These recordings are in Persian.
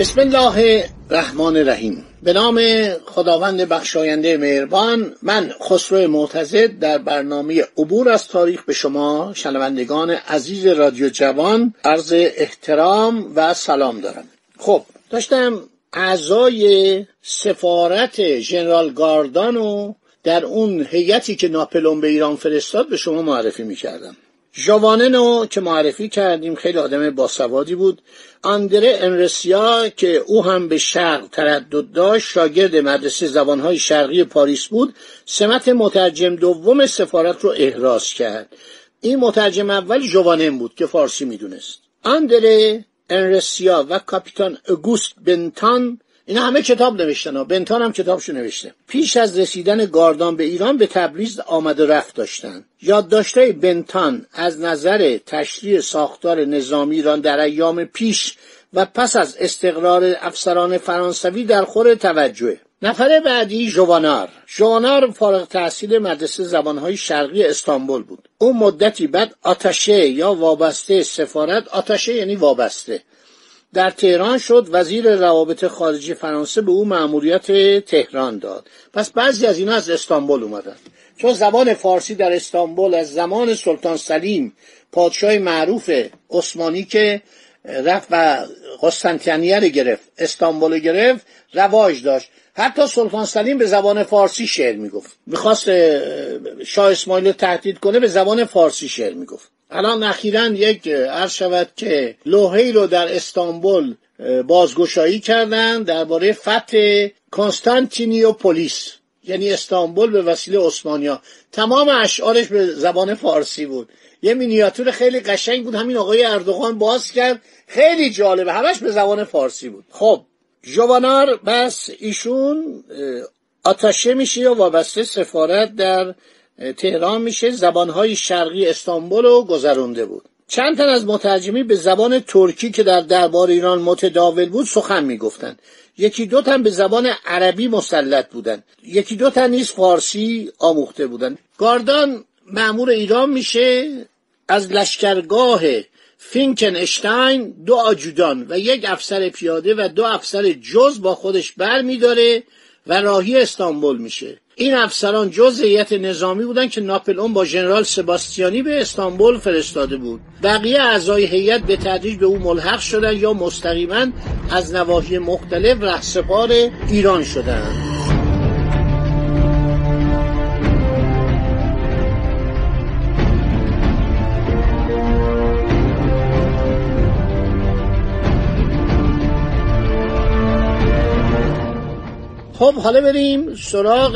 بسم الله الرحمن الرحیم. به نام خداوند بخشاینده مهربان من خسرو معتزد در برنامه عبور از تاریخ به شما شنوندگان عزیز رادیو جوان عرض احترام و سلام دارم. خب داشتم اعضای سفارت ژنرال گاردانو در اون هیئتی که ناپلون به ایران فرستاد به شما معرفی می‌کردم. ژواننو که معرفی کردیم خیلی آدم باسوادی بود. آندره انرسیا که او هم به شرق تردد داشت شاگرد مدرسه زبانهای شرقی پاریس بود سمت مترجم دوم سفارت رو احراز کرد. این مترجم اول ژوانن بود که فارسی می‌دونست. آندره انرسیا و کاپیتان اوگوست بنتان اینا همه کتاب نوشتن ها. بنتان هم کتابشو نوشته. پیش از رسیدن گاردان به ایران به تبریز آمد و رفت داشتن. یادداشتهای بنتان از نظر تشریع ساختار نظامی ایران در ایام پیش و پس از استقرار افسران فرانسوی در خور توجه. نفر بعدی جوانار. جوانار فارغ تحصیل مدرسه زبانهای شرقی استانبول بود. او مدتی بعد آتشه یا وابسته سفارت آتشه یعنی وابسته. در تهران شد وزیر روابط خارجی فرانسه به او مأموریت تهران داد. پس بعضی از اینا از استانبول اومدن. چون زبان فارسی در استانبول از زمان سلطان سلیم پادشاه معروف عثمانی که رفت و قسطنطنیه رو گرفت استانبول گرفت رواج داشت. حتی سلطان سلیم به زبان فارسی شعر می‌گفت. می‌خواست شاه اسماعیل رو تهدید کنه به زبان فارسی شعر می‌گفت. الان اخیرا یک عرض شود که لوحه‌ای رو در استانبول بازگشایی کردن درباره فتح کنستانتینیوپولیس یعنی استانبول به وسیله عثمانیا. تمام اشعارش به زبان فارسی بود. یه مینیاتور خیلی قشنگ بود. همین آقای اردوغان باز کرد. خیلی جالبه همش به زبان فارسی بود. خب جوانار بس ایشون آتاشه میشه یا وابسته سفارت در تهران میشه زبانهای شرقی استانبول رو گذرونده بود. چند تن از مترجمی به زبان ترکی که در دربار ایران متداول بود سخن می‌گفتند. یکی دو تن به زبان عربی مسلط بودند. یکی دو تن نیز فارسی آموخته بودند. گاردان معمور ایران میشه از لشکرگاه فینکن اشتاین دو آجودان و یک افسر پیاده و دو افسر جز با خودش بر میداره و راهی استانبول میشه. این افسران جز نظامی بودن که ناپلئون با ژنرال سباستیانی به استانبول فرستاده بود. بقیه اعضای هیئت به تدریج به او ملحق شدند یا مستقیما از نواحی مختلف رهسپار ایران شدند خب حالا بریم سراغ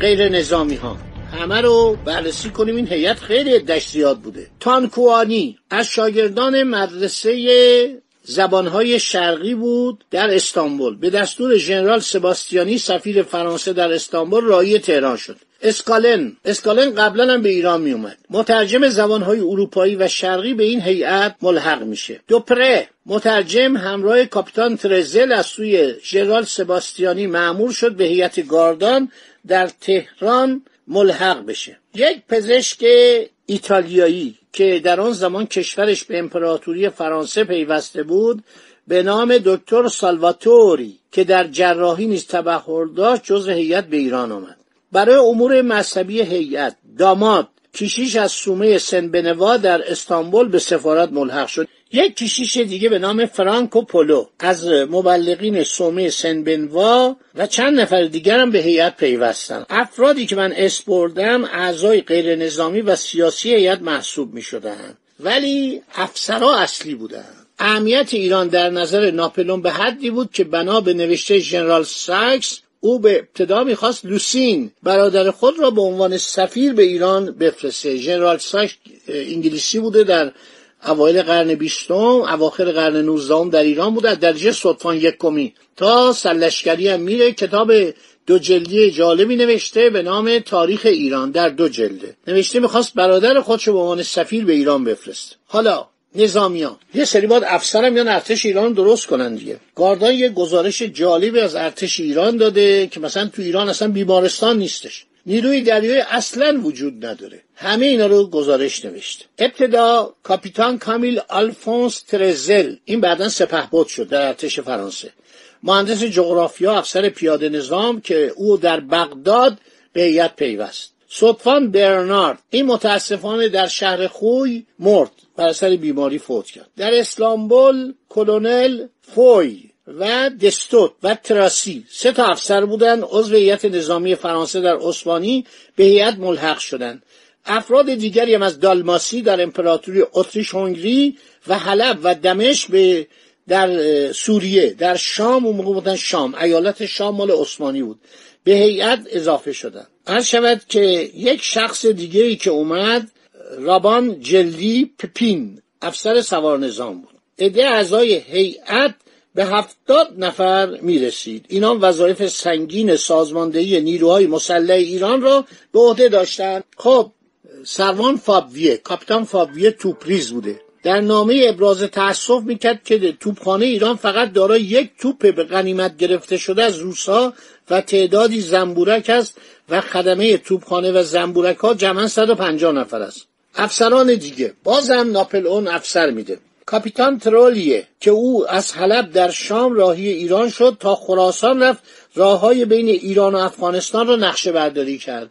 غیر نظامی ها. همه رو بررسی کنیم. این هیئت خیلی عدش زیاد بوده. تانکوانی از شاگردان مدرسه زبانهای شرقی بود در استانبول. به دستور ژنرال سباستیانی سفیر فرانسه در استانبول رایی تهران شد. اسکالن. اسکالن قبلا هم به ایران می اومد مترجم زبانهای اروپایی و شرقی به این هیئت ملحق میشه. دوپره. مترجم همراه کاپیتان ترزل از سوی ژنرال سباستیانی معمور شد به هیئت گاردان در تهران ملحق بشه. یک پزشک ایتالیایی که در آن زمان کشورش به امپراتوری فرانسه پیوسته بود به نام دکتر سالواتوری که در جراحی نیز تبحر داشت جزو هیئت به ایران آمد. برای امور مذهبی هیئت داماد کشیش از سومه سنبنوا در استانبول به سفارت ملحق شد. یک کشیش دیگه به نام فرانکو پولو از مبلغین سومه سنبنوا و چند نفر دیگر هم به هیئت پیوستن. افرادی که من اسپردم اعضای غیر نظامی و سیاسی هیئت محسوب می شدن. ولی افسرها اصلی بودند اهمیت ایران در نظر ناپلون به حدی بود که بنا به نوشته ژنرال سایکس او به ابتدا می‌خواست لوسین برادر خود را به عنوان سفیر به ایران بفرسته. ژنرال سایکس انگلیسی بوده در اوایل قرن بیستم اواخر قرن نوزدهم در ایران بود از درجه ستوان یکمی. تا سرلشکری هم میره کتاب دو جلدی جالبی نوشته به نام تاریخ ایران در دو جلده نوشته می‌خواست برادر خودشو به عنوان سفیر به ایران بفرست حالا نظامیان. یه سری باید افسرم یا ارتش ایران درست کنن دیگه. گاردان یه گزارش جالبی از ارتش ایران داده که مثلا تو ایران اصلا بیمارستان نیستش. نیروی دریایی اصلا وجود نداره. همه اینا رو گزارش نوشته. ابتدا کاپیتان کامیل آلفونس ترزل این بعدا سپهبد شد در ارتش فرانسه. مهندس جغرافیا افسر پیاده نظام که او در بغداد به پیوست. صدفان برنارد. این متاسفانه در شهر خوی مرد بر اثر بیماری فوت کرد. در اسلامبول کلونل فوی و دستوت و تراسی سه تا افسر بودند. عضو هیئت نظامی فرانسه در اسبانی به هیئت ملحق شدند. افراد دیگری هم از دالماسی در امپراتوری اتریش هنگری و حلب و دمشق به در سوریه در شام اون موقع شام ایالت شام مال عثمانی بود. به هیئت اضافه شدن هر شود که یک شخص دیگه ای که اومد رابان جلدی پپین افسر سوار نظام بود. عده اعضای هیئت به هفتاد نفر می رسید اینا وظایف سنگین سازماندهی نیروهای مسلح ایران را به عهده داشتند. خب سروان فابویه کاپیتان فابویه توپریز بوده. در نامه ابراز تأسف می‌کرد که توپخانه ایران فقط دارای یک توپ به غنیمت گرفته شده از روسا و تعدادی زنبورک است و خدمه توپخانه و زنبورک ها جمعا 150 نفر است. افسران دیگه. بازم ناپل اون افسر میده. کاپیتان ترولیه که او از حلب در شام راهی ایران شد تا خراسان رفت راه های بین ایران و افغانستان را نقشه برداری کرد.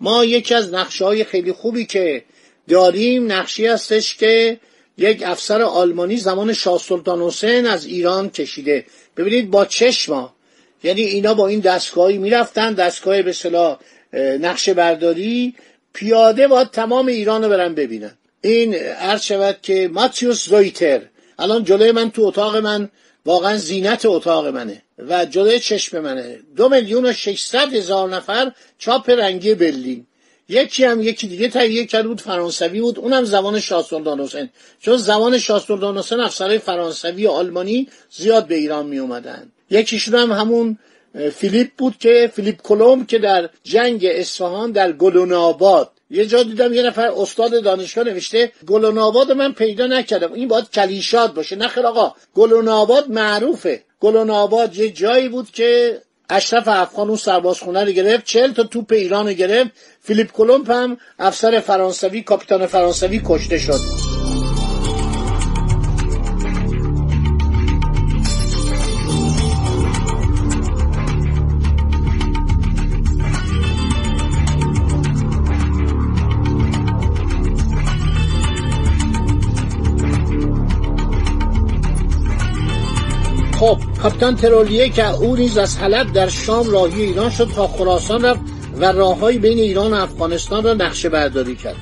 ما یکی از نقشه های خیلی خوبی که داریم نقشی هستش که یک افسر آلمانی زمان شاه سلطان حسین از ایران کشیده. ببینید با چشما یعنی اینا با این دستگاهی می‌رفتن دستگاه به صلاح نقشه برداری پیاده باید تمام ایران رو برن ببینن. این عرض شود که ماتیوس زویتر الان جلوی من تو اتاق من واقعا زینت اتاق منه و جلوی چشم منه. دو میلیون و ششصد هزار نفر چاپ رنگی برلین. یکی هم یکی دیگه تهیه کرده بود فرانسوی بود اونم زمان شاه سلطان حسین. چون زمان شاه سلطان حسین افسرهای فرانسوی و آلمانی زیاد به ایران می اومدن یکیشون هم همون فیلیپ بود که فیلیپ کلم که در جنگ اصفهان در گلوناباد. یه جا دیدم یه نفر استاد دانشگاه نوشته گلوناباد من پیدا نکردم. این باید کلیشاد باشه. نخیر آقا گلوناباد معروفه. گلوناباد یه جایی بود که اشرف افغان اون سربازخونه رو گرفت چهل تا توپ ایران رو گرفت. فیلیپ کلمپ هم افسر فرانسوی کاپیتان فرانسوی کشته شد. خب کاپیتان ترولیه که او نیز از حلب در شام راهی ایران شد تا خراسان رفت و راههای بین ایران و افغانستان را نقشه برداری کرد.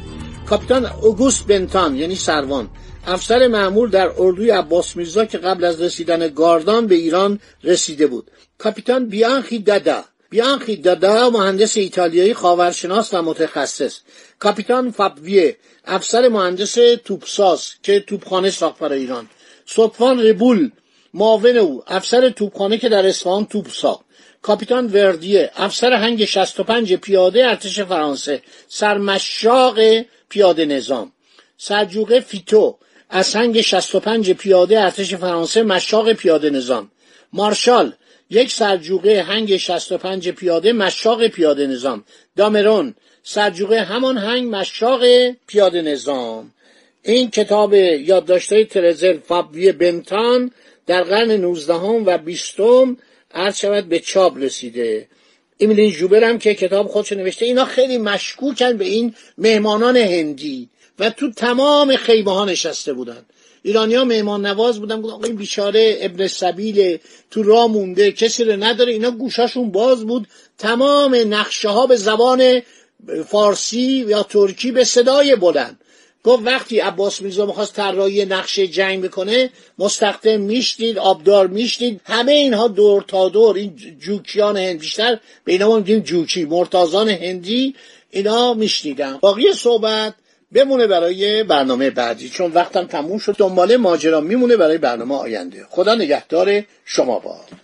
کاپیتان اوگوست بنتان یعنی سروان افسر معمول در اردوی عباس میرزا که قبل از رسیدن گاردان به ایران رسیده بود. کاپیتان بیانخی دادا بیانخی دادا مهندس ایتالیایی خاورشناس و متخصص. کاپیتان فابویه افسر مهندس توپساز که توپخانه ساخت برای ایران. صدفان ربول معاون او افسر توپخانه که در اصفهان توپ ساخت. کاپیتان وردیه افسر هنگ 65 پیاده ارتش فرانسه سرمشاق پیاده نظام. سرجوقه فیتو از هنگ 65 پیاده ارتش فرانسه مشاق پیاده نظام. مارشال یک سرجوقه هنگ 65 پیاده مشاق پیاده نظام. دامرون سرجوقه همان هنگ مشاق پیاده نظام. این کتاب یادداشت‌های ترزل فابوی بنتان در قرن نوزدهم و بیستم عرض شود به چاپ رسیده. ایمیلین جوبر هم که کتاب خودش نوشته اینا خیلی مشکوکن به این مهمانان هندی و تو تمام خیمه ها نشسته بودن. ایرانیا مهمان نواز بودن بودن این بیچاره ابن سبیل تو راه مونده کسی رو نداره اینا گوشاشون باز بود. تمام نقشه ها به زبان فارسی یا ترکی به صدای بلند. گفت وقتی عباس میرزا می‌خواست طراحی نقشه جنگ بکنه مستخدم می‌شدید آبدار می‌شدید همه اینها دور تا دور این جوکیان هند بیشتر به اینا ما میگیم جوکی مرتازان هندی اینا میشنیدن. باقی صحبت بمونه برای برنامه بعدی چون وقتم تموم شد. دنباله ماجرا میمونه برای برنامه آینده. خدا نگهدار شما باد.